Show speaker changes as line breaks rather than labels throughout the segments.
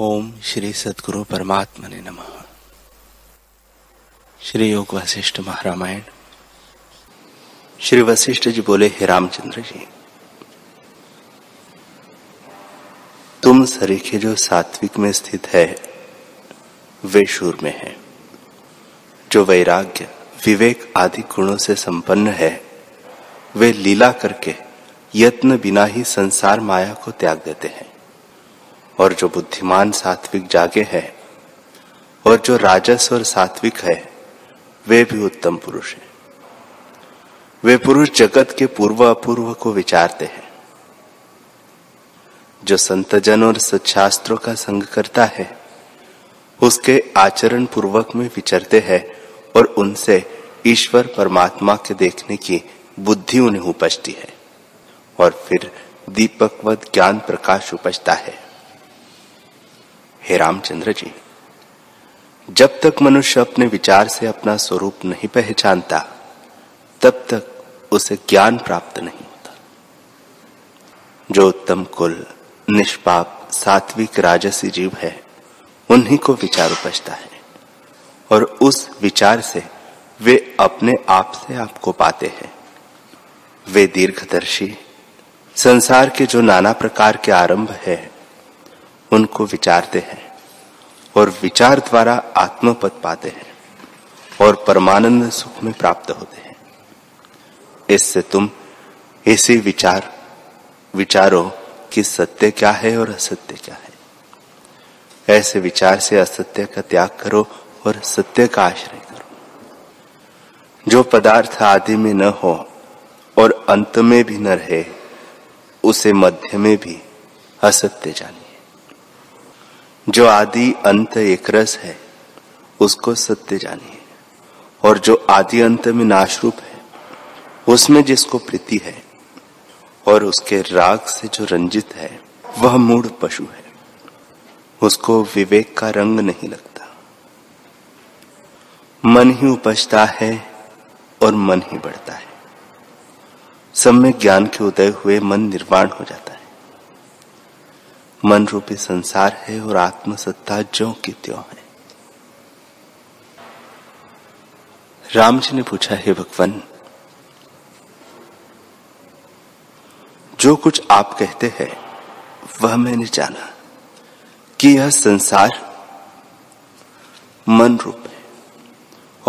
ओम श्री सदगुरु परमात्मा ने नम। श्री योग वशिष्ठ महारामायण। श्री वशिष्ठ जी बोले, हे रामचंद्र जी, तुम सरीखे जो सात्विक में स्थित है, वे शूर में है। जो वैराग्य, विवेक आदि गुणों से संपन्न है, वे लीला करके यत्न बिना ही संसार माया को त्याग देते हैं। और जो बुद्धिमान सात्विक जागे है, और जो राजस और सात्विक है, वे भी उत्तम पुरुष हैं। वे पुरुष जगत के पूर्व अपूर्व को विचारते हैं। जो संतजन और सच्छास्त्रों का संग करता है, उसके आचरण पूर्वक में विचरते हैं और उनसे ईश्वर परमात्मा के देखने की बुद्धि उन्हें उपजती है, और फिर दीपकवत ज्ञान प्रकाश उपजता है। हे रामचंद्र जी, जब तक मनुष्य अपने विचार से अपना स्वरूप नहीं पहचानता, तब तक उसे ज्ञान प्राप्त नहीं होता। जो उत्तम कुल, निष्पाप, सात्विक, राजसी जीव है, उन्हीं को विचार उपजता है, और उस विचार से वे अपने आप से आपको पाते हैं। वे दीर्घदर्शी, संसार के जो नाना प्रकार के आरंभ है उनको विचारते हैं और विचार द्वारा आत्मपद पाते हैं और परमानंद सुख में प्राप्त होते हैं। इससे तुम ऐसे विचार, विचारो कि सत्य क्या है और असत्य क्या है। ऐसे विचार से असत्य का त्याग करो और सत्य का आश्रय करो। जो पदार्थ आदि में न हो और अंत में भी न रहे, उसे मध्य में भी असत्य जानिए। जो आदि अंत एक रस है, उसको सत्य जानिए। और जो आदि अंत में नाशरूप है, उसमें जिसको प्रीति है, और उसके राग से जो रंजित है, वह मूड पशु है। उसको विवेक का रंग नहीं लगता। मन ही उपजता है और मन ही बढ़ता है। सब में ज्ञान के उदय हुए मन निर्वाण हो जाता है। मन रूपी संसार है और आत्मसत्ता जो की त्यों है। राम जी ने पूछा, हे भगवान, जो कुछ आप कहते हैं, वह मैंने जाना कि यह संसार मन रूप है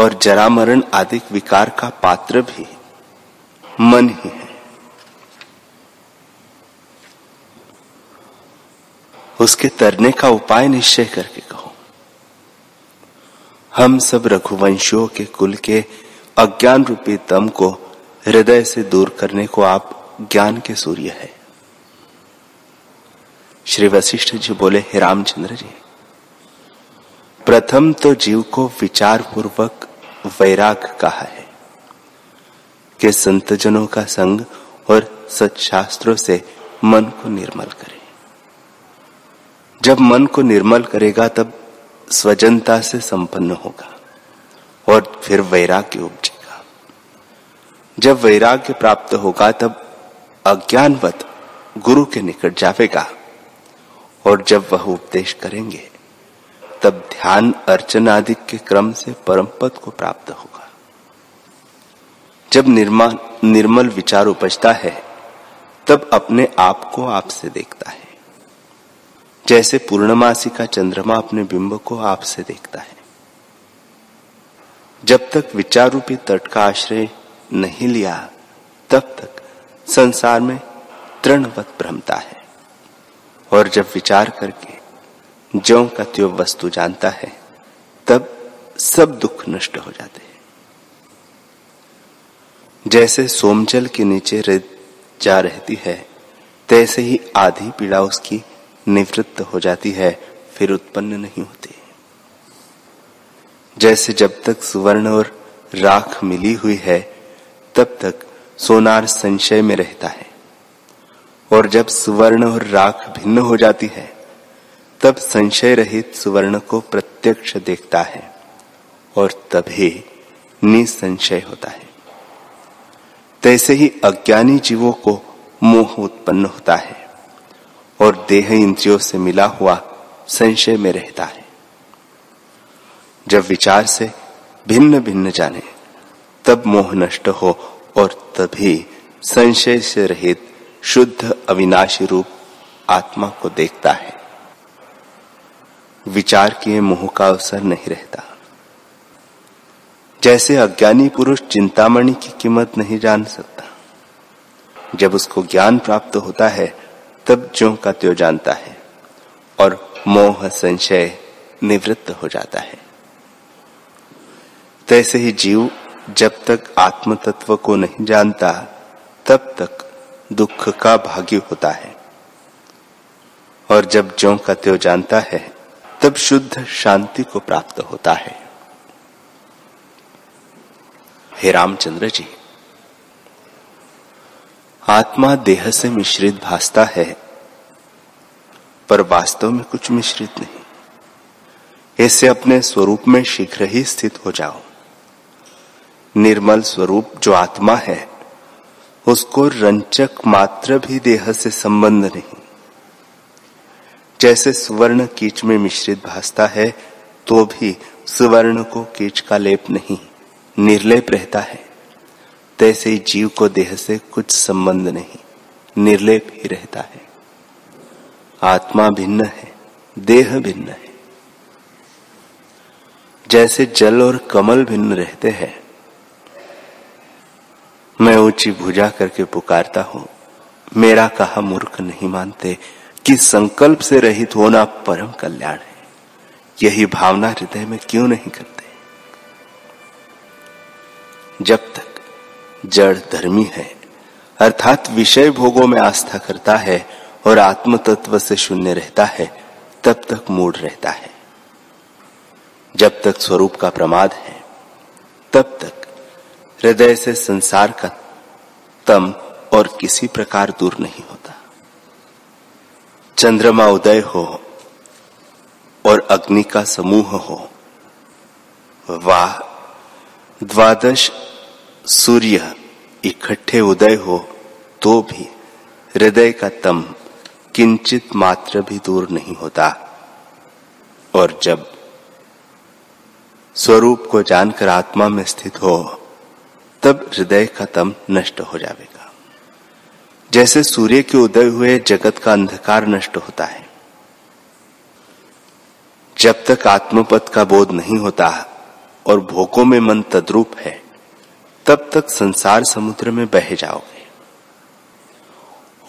और जरा मरण आदि विकार का पात्र भी मन ही है। उसके तरने का उपाय निश्चय करके कहो। हम सब रघुवंशियों के कुल के अज्ञान रूपी तम को हृदय से दूर करने को आप ज्ञान के सूर्य है। श्री वशिष्ठ जी बोले, हे रामचंद्र जी, प्रथम तो जीव को विचार पूर्वक वैराग कहा है कि संतजनों का संग और सत्शास्त्रों से मन को निर्मल करे। जब मन को निर्मल करेगा, तब स्वजनता से संपन्न होगा और फिर वैराग्य उपजेगा। जब वैराग्य प्राप्त होगा, तब अज्ञानवत गुरु के निकट जावेगा और जब वह उपदेश करेंगे, तब ध्यान अर्चन आदि के क्रम से परम पद को प्राप्त होगा। जब निर्मल निर्मल विचार उपजता है, तब अपने आप को आपसे देखता है। जैसे पूर्णमासी का चंद्रमा अपने बिंब को आपसे देखता है। जब तक विचार रूपी तट का आश्रय नहीं लिया, तब तक संसार में तृणवत भ्रमता है। और जब विचार करके ज्यो का त्यो वस्तु जानता है, तब सब दुख नष्ट हो जाते हैं। जैसे सोमजल के नीचे जा रहती है, तैसे ही आधी पीड़ा उसकी निवृत्त हो जाती है, फिर उत्पन्न नहीं होती। जैसे जब तक सुवर्ण और राख मिली हुई है, तब तक सोनार संशय में रहता है। और जब सुवर्ण और राख भिन्न हो जाती है, तब संशय रहित सुवर्ण को प्रत्यक्ष देखता है, और तभी निसंशय होता है। तैसे ही अज्ञानी जीवों को मोह उत्पन्न होता है। और देह इंद्रियों से मिला हुआ संशय में रहता है। जब विचार से भिन्न भिन्न जाने, तब मोह नष्ट हो और तभी संशय से रहित शुद्ध अविनाशी रूप आत्मा को देखता है। विचार किए मोह का अवसर नहीं रहता। जैसे अज्ञानी पुरुष चिंतामणि की कीमत नहीं जान सकता। जब उसको ज्ञान प्राप्त होता है तब ज्यो का त्यो जानता है और मोह संशय निवृत्त हो जाता है। तैसे ही जीव जब तक आत्म तत्व को नहीं जानता, तब तक दुख का भागी होता है। और जब ज्यो का त्यो जानता है, तब शुद्ध शांति को प्राप्त होता है। हे रामचंद्र जी। आत्मा देह से मिश्रित भासता है, पर वास्तव में कुछ मिश्रित नहीं। इससे अपने स्वरूप में शीघ्र ही स्थित हो जाओ। निर्मल स्वरूप जो आत्मा है, उसको रंचक मात्र भी देह से संबंध नहीं। जैसे सुवर्ण कीच में मिश्रित भासता है तो भी सुवर्ण को कीच का लेप नहीं, निर्लेप रहता है। तैसे ही जीव को देह से कुछ संबंध नहीं, निर्लेप ही रहता है। आत्मा भिन्न है, देह भिन्न है। जैसे जल और कमल भिन्न रहते हैं, मैं ऊँची भुजा करके पुकारता हूँ। मेरा कहा मूर्ख नहीं मानते कि संकल्प से रहित होना परम कल्याण है। यही भावना हृदय में क्यों नहीं करते? जब तक जड़ धर्मी है। अर्थात विषय भोगों में आस्था करता है और आत्म तत्व से शून्य रहता है, तब तक मूड रहता है। जब तक स्वरूप का प्रमाद है, तब तक हृदय से संसार का तम और किसी प्रकार दूर नहीं होता। चंद्रमा उदय हो और अग्नि का समूह हो, वाह, द्वादश सूर्य इकट्ठे उदय हो तो भी हृदय का तम किंचित मात्र भी दूर नहीं होता। और जब स्वरूप को जानकर आत्मा में स्थित हो, तब हृदय का तम नष्ट हो जाएगा। जैसे सूर्य के उदय हुए, जगत का अंधकार नष्ट होता है। जब तक आत्मपद का बोध नहीं होता, और भोगों में मन तद्रूप है तब तक संसार समुद्र में बह जाओगे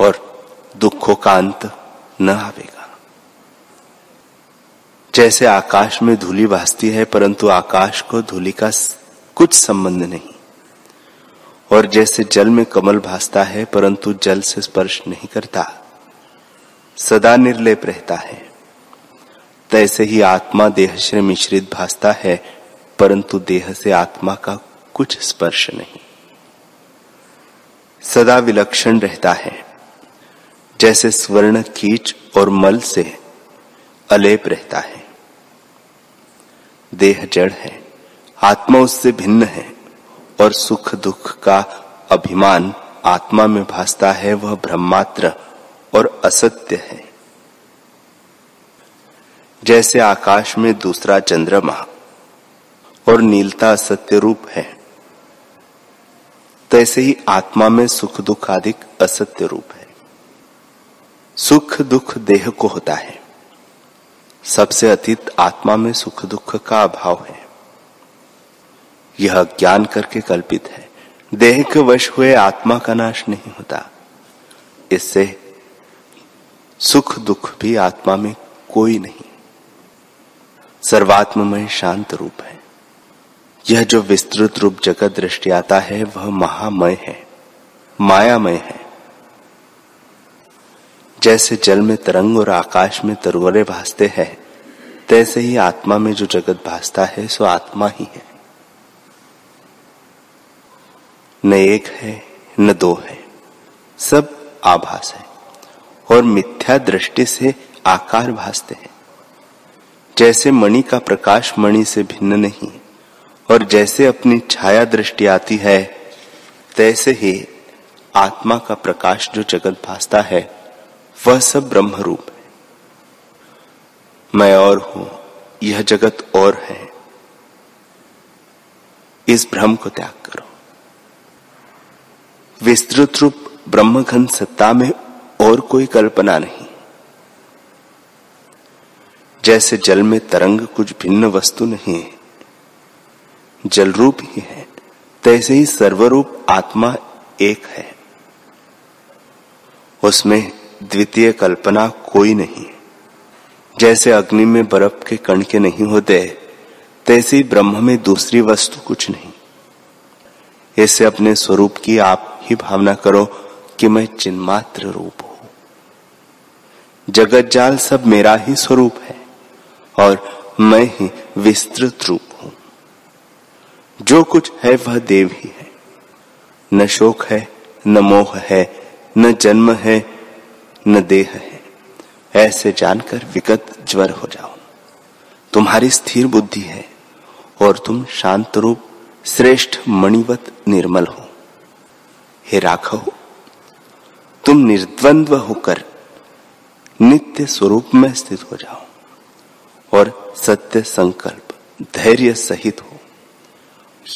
और दुखों का अंत न आवेगा। जैसे आकाश में धूली भासती है, परंतु आकाश को धूली का कुछ संबंध नहीं। और जैसे जल में कमल भासता है, परंतु जल से स्पर्श नहीं करता, सदा निर्लेप रहता है। तैसे ही आत्मा देह से मिश्रित भासता है, परंतु देह से आत्मा का कुछ स्पर्श नहीं। सदा विलक्षण रहता है। जैसे स्वर्ण कीच और मल से अलेप रहता है। देह जड़ है, आत्मा उससे भिन्न है और सुख दुख का अभिमान आत्मा में भासता है, वह ब्रह्मात्र और असत्य है। जैसे आकाश में दूसरा चंद्रमा और नीलता असत्य रूप है तैसे ही आत्मा में सुख दुख आदि असत्य रूप है। सुख दुख देह को होता है। सबसे अतीत आत्मा में सुख दुख का अभाव है। यह ज्ञान करके कल्पित है। देह के वश हुए आत्मा का नाश नहीं होता। इससे सुख दुख भी आत्मा में कोई नहीं। सर्वात्ममय शांत रूप है। यह जो विस्तृत रूप जगत दृष्टि आता है, वह महामय है, मायामय है। जैसे जल में तरंग और आकाश में तरवरे भासते हैं, तैसे ही आत्मा में जो जगत भासता है, सो आत्मा ही है। न एक है, न दो है, सब आभास है और मिथ्या दृष्टि से आकार भासते हैं। जैसे मणि का प्रकाश मणि से भिन्न नहीं और जैसे अपनी छाया दृष्टि आती है, तैसे ही आत्मा का प्रकाश जो जगत भासता है, वह सब ब्रह्म रूप है। मैं और हूँ, यह जगत और है। इस भ्रम को त्याग करो। विस्तृत रूप ब्रह्म घन सत्ता में और कोई कल्पना नहीं। जैसे जल में तरंग कुछ भिन्न वस्तु नहीं है जल रूप ही है। तैसे ही सर्वरूप आत्मा एक है। उसमें द्वितीय कल्पना कोई नहीं। जैसे अग्नि में बर्फ़ के कण के नहीं होते, तैसे ही ब्रह्म में दूसरी वस्तु कुछ नहीं। ऐसे अपने स्वरूप की आप ही भावना करो कि मैं चिन्मात्र रूप हूँ। जगत जाल सब मेरा ही स्वरूप है और मैं ही विस्तृत रूप जो कुछ है वह देव ही है। न शोक है, न मोह है, न जन्म है, न देह है। ऐसे जानकर विगत ज्वर हो जाओ। तुम्हारी स्थिर बुद्धि है और तुम शांत रूप श्रेष्ठ, मणिवत, निर्मल हो। हे राघव, तुम निर्द्वंद्व होकर नित्य स्वरूप में स्थित हो जाओ और सत्य संकल्प धैर्य सहित हो।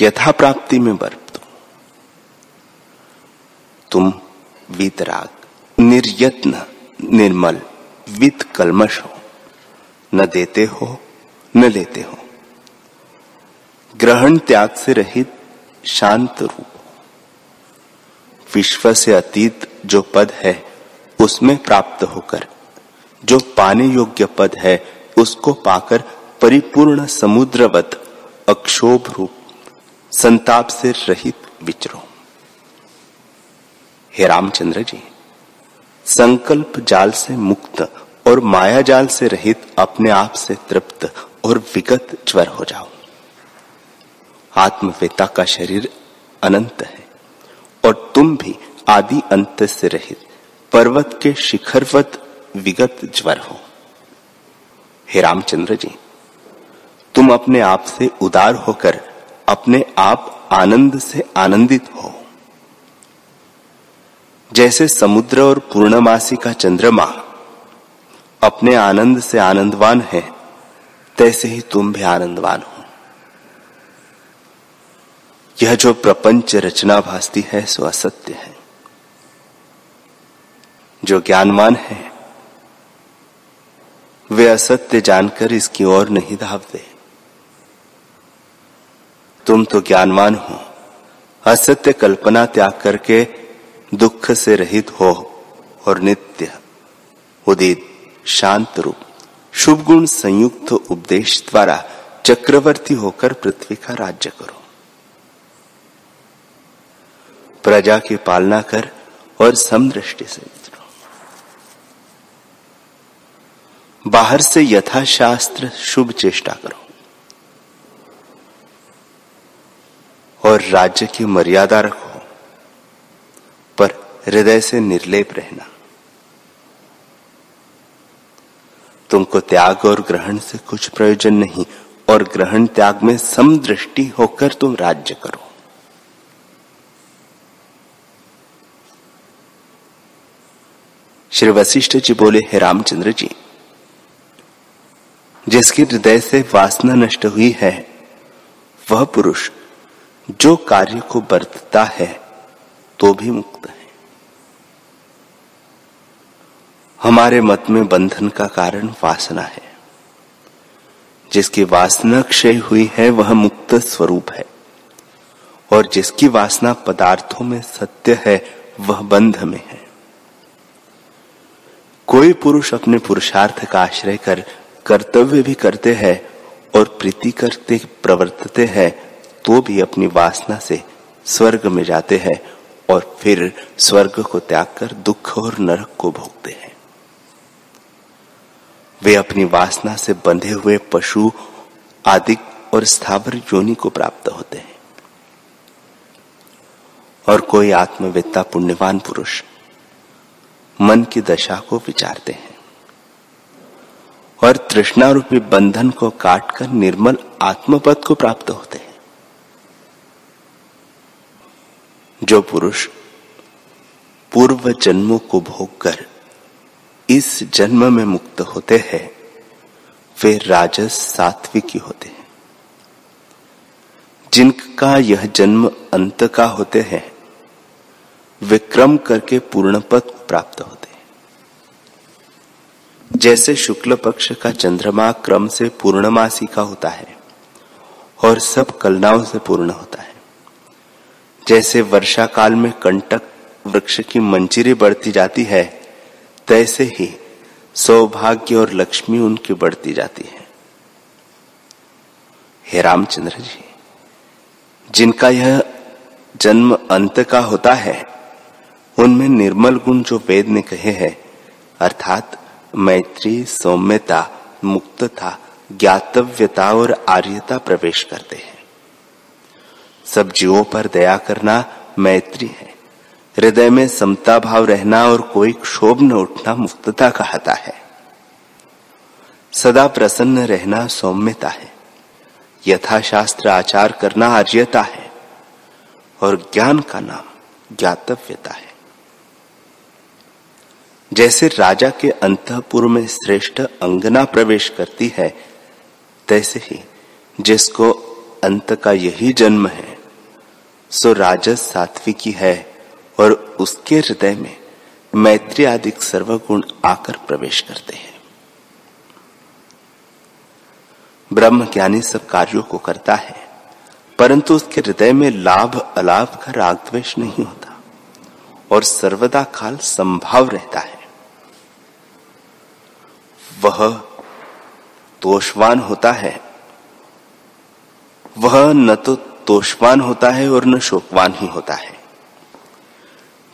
यथा प्राप्ति में बरत तुम वीतराग, निर्यत्न, निर्मल वित कलमश हो। न देते हो, न लेते हो। ग्रहण त्याग से रहित शांत रूप विश्व से अतीत जो पद है, उसमें प्राप्त होकर, जो पाने योग्य पद है, उसको पाकर परिपूर्ण समुद्रवत अक्षोभ रूप संताप से रहित विचरो। हे रामचंद्र जी, संकल्प जाल से मुक्त और माया जाल से रहित अपने आप से तृप्त और विगत ज्वर हो जाओ। आत्मवेता का शरीर अनंत है और तुम भी आदि अंत से रहित, पर्वत के शिखरवत विगत ज्वर हो। हे रामचंद्र जी, तुम अपने आप से उदार होकर अपने आप आनंद से आनंदित हो। जैसे समुद्र और पूर्णमासी का चंद्रमा अपने आनंद से आनंदवान है, तैसे ही तुम भी आनंदवान हो। यह जो प्रपंच रचना भासती है, सो असत्य है। जो ज्ञानवान है, वे असत्य जानकर इसकी ओर नहीं धावते। तुम तो ज्ञानवान हो। असत्य कल्पना त्याग करके दुख से रहित हो और नित्य, उदित, शांत रूप शुभ गुण संयुक्त उपदेश द्वारा चक्रवर्ती होकर पृथ्वी का राज्य करो। प्रजा की पालना कर और समदृष्टि से विचरो बाहर से यथाशास्त्र शुभ चेष्टा करो। राज्य की मर्यादा रखो, पर हृदय से निर्लेप रहना। तुमको त्याग और ग्रहण से कुछ प्रयोजन नहीं, और ग्रहण त्याग में समदृष्टि होकर तुम राज्य करो। श्री वशिष्ठ जी बोले, हे रामचंद्र जी, जिसके हृदय से वासना नष्ट हुई है, वह पुरुष जो कार्य को बरतता है तो भी मुक्त है। हमारे मत में बंधन का कारण वासना है। जिसकी वासना क्षय हुई है, वह मुक्त स्वरूप है। और जिसकी वासना पदार्थों में सत्य है, वह बंध में है। कोई पुरुष अपने पुरुषार्थ का आश्रय कर कर्तव्य भी करते हैं और प्रीति करते, प्रवर्तते हैं तो भी अपनी वासना से स्वर्ग में जाते हैं और फिर स्वर्ग को त्याग कर दुख और नरक को भोगते हैं। वे अपनी वासना से बंधे हुए पशु आदि और स्थावर योनि को प्राप्त होते हैं। और कोई आत्मवेत्ता पुण्यवान पुरुष मन की दशा को विचारते हैं और तृष्णा रूपी बंधन को काटकर निर्मल आत्मपद को प्राप्त होते हैं। जो पुरुष पूर्व जन्मों को भोग कर इस जन्म में मुक्त होते हैं, वे राजस सात्विकी होते हैं। जिनका यह जन्म अंत का होते हैं विक्रम करके पूर्ण पद प्राप्त होते हैं। जैसे शुक्ल पक्ष का चंद्रमा क्रम से पूर्णमासी का होता है और सब कलनाओं से पूर्ण होता है। जैसे वर्षा काल में कंटक वृक्ष की मंजिरी बढ़ती जाती है, तैसे ही सौभाग्य और लक्ष्मी उनकी बढ़ती जाती है। हे रामचंद्र जी, जिनका यह जन्म अंत का होता है, उनमें निर्मल गुण जो वेद ने कहे हैं, अर्थात मैत्री, सौम्यता, मुक्तता, ज्ञातव्यता और आर्यता प्रवेश करते हैं। सब जीवों पर दया करना मैत्री है। हृदय में समता भाव रहना और कोई क्षोभ न उठना मुक्तता कहता है। सदा प्रसन्न रहना सौम्यता है। यथाशास्त्र आचार करना आर्यता है। और ज्ञान का नाम ज्ञातव्यता है। जैसे राजा के अंतपुर में श्रेष्ठ अंगना प्रवेश करती है, तैसे ही जिसको अंत का यही जन्म है सो राजस सात्विकी है और उसके हृदय में मैत्री आदि सर्वगुण आकर प्रवेश करते हैं। ब्रह्म ज्ञानी सब कार्यों को करता है, परंतु उसके हृदय में लाभ अलाभ का राग द्वेष नहीं होता और सर्वदा काल संभाव रहता है। वह दोषवान होता है। वह न तो दोषवान होता है और न शोकवान ही होता है।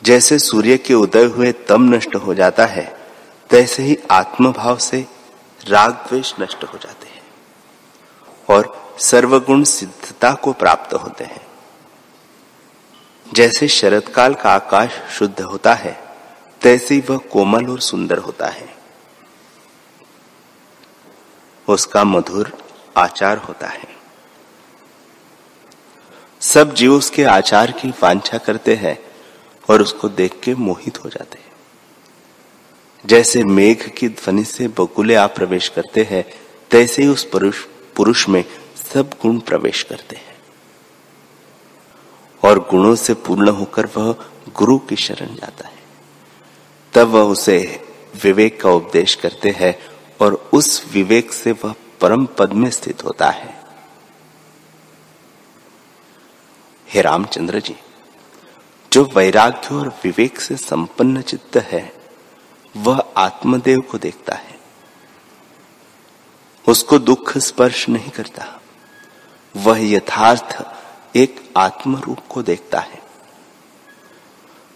जैसे सूर्य के उदय हुए तम नष्ट हो जाता है, तैसे ही आत्मभाव से राग द्वेष नष्ट हो जाते हैं और सर्वगुण सिद्धता को प्राप्त होते हैं। जैसे शरद काल का आकाश शुद्ध होता है, तैसे वह कोमल और सुंदर होता है। उसका मधुर आचार होता है। सब जीव उसके आचार की वांछा करते हैं और उसको देख के मोहित हो जाते हैं। जैसे मेघ की ध्वनि से बकुले आप प्रवेश करते हैं, तैसे ही उस पुरुष पुरुष में सब गुण प्रवेश करते हैं। और गुणों से पूर्ण होकर वह गुरु की शरण जाता है। तब वह उसे विवेक का उपदेश करते हैं और उस विवेक से वह परम पद में स्थित होता है। हे रामचंद्र जी, जो वैराग्य और विवेक से संपन्न चित्त है, वह आत्मदेव को देखता है। उसको दुख स्पर्श नहीं करता। वह यथार्थ एक आत्म रूप को देखता है।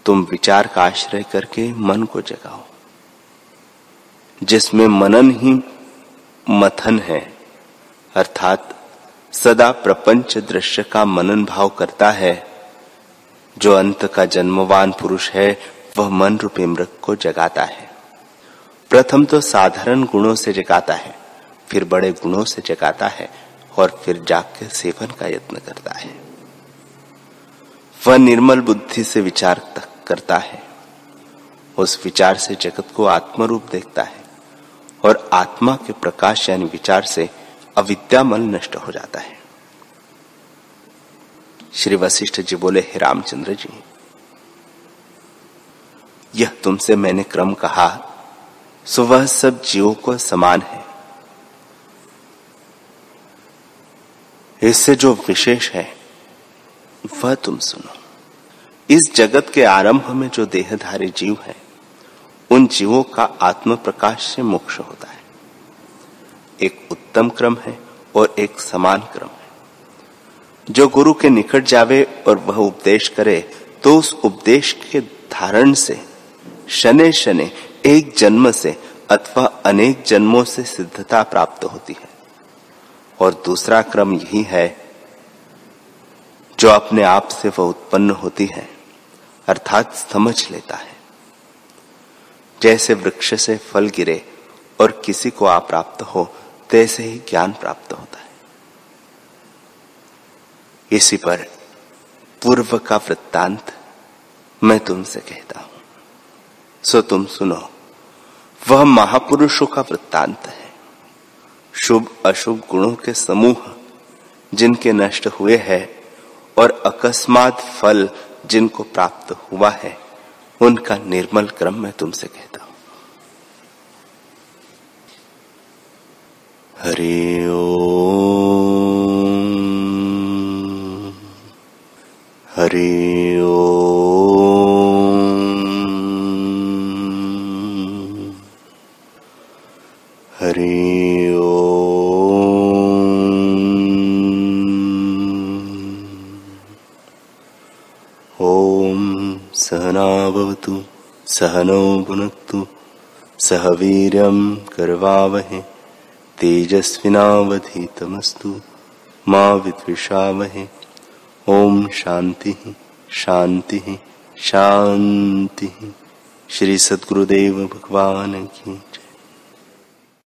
तुम विचार का आश्रय करके मन को जगाओ, जिसमें मनन ही मथन है, अर्थात सदा प्रपंच दृश्य का मनन भाव करता है। जो अंत का जन्मवान पुरुष है, वह मन रूपी मृग को जगाता है। प्रथम तो साधारण गुणों से जगाता है, फिर बड़े गुणों से जगाता है और फिर जाग सेवन का यत्न करता है। वह निर्मल बुद्धि से विचार तक करता है। उस विचार से जगत को आत्मरूप देखता है और आत्मा के प्रकाश यानी विचार से अविद्यामल नष्ट हो जाता है। श्री वशिष्ठ जी बोले, हे रामचंद्र जी, यह तुमसे मैंने क्रम कहा, सो वह सब जीवों को समान है। इससे जो विशेष है, वह तुम सुनो। इस जगत के आरंभ में जो देहधारी जीव है, उन जीवों का आत्म प्रकाश से मोक्ष होता है। उत्तम क्रम है और एक समान क्रम है। जो गुरु के निकट जावे और वह उपदेश करे तो उस उपदेश के धारण से शने शने एक जन्म से अथवा अनेक जन्मों से सिद्धता प्राप्त होती है। और दूसरा क्रम यही है, जो अपने आप से वह उत्पन्न होती है, अर्थात समझ लेता है। जैसे वृक्ष से फल गिरे और किसी को आप प्राप्त हो तैसे ही ज्ञान प्राप्त होता है। इसी पर पूर्व का वृत्तांत मैं तुमसे कहता हूँ। सो तुम सुनो, वह महापुरुषों का वृत्तांत है। शुभ, अशुभ गुणों के समूह जिनके नष्ट हुए हैं और अकस्मात फल जिनको प्राप्त हुआ है, उनका निर्मल क्रम मैं तुमसे कहता हूँ। हरि ओ हरि ओ हरि सहनावतु सहनौ भुनक्तु सह वीर्यं कर्वावहे तेजस्विनावधीतमस्तु। मा विषावहे ओम शांति शांति शांति श्री सद्गुरुदेव भगवान की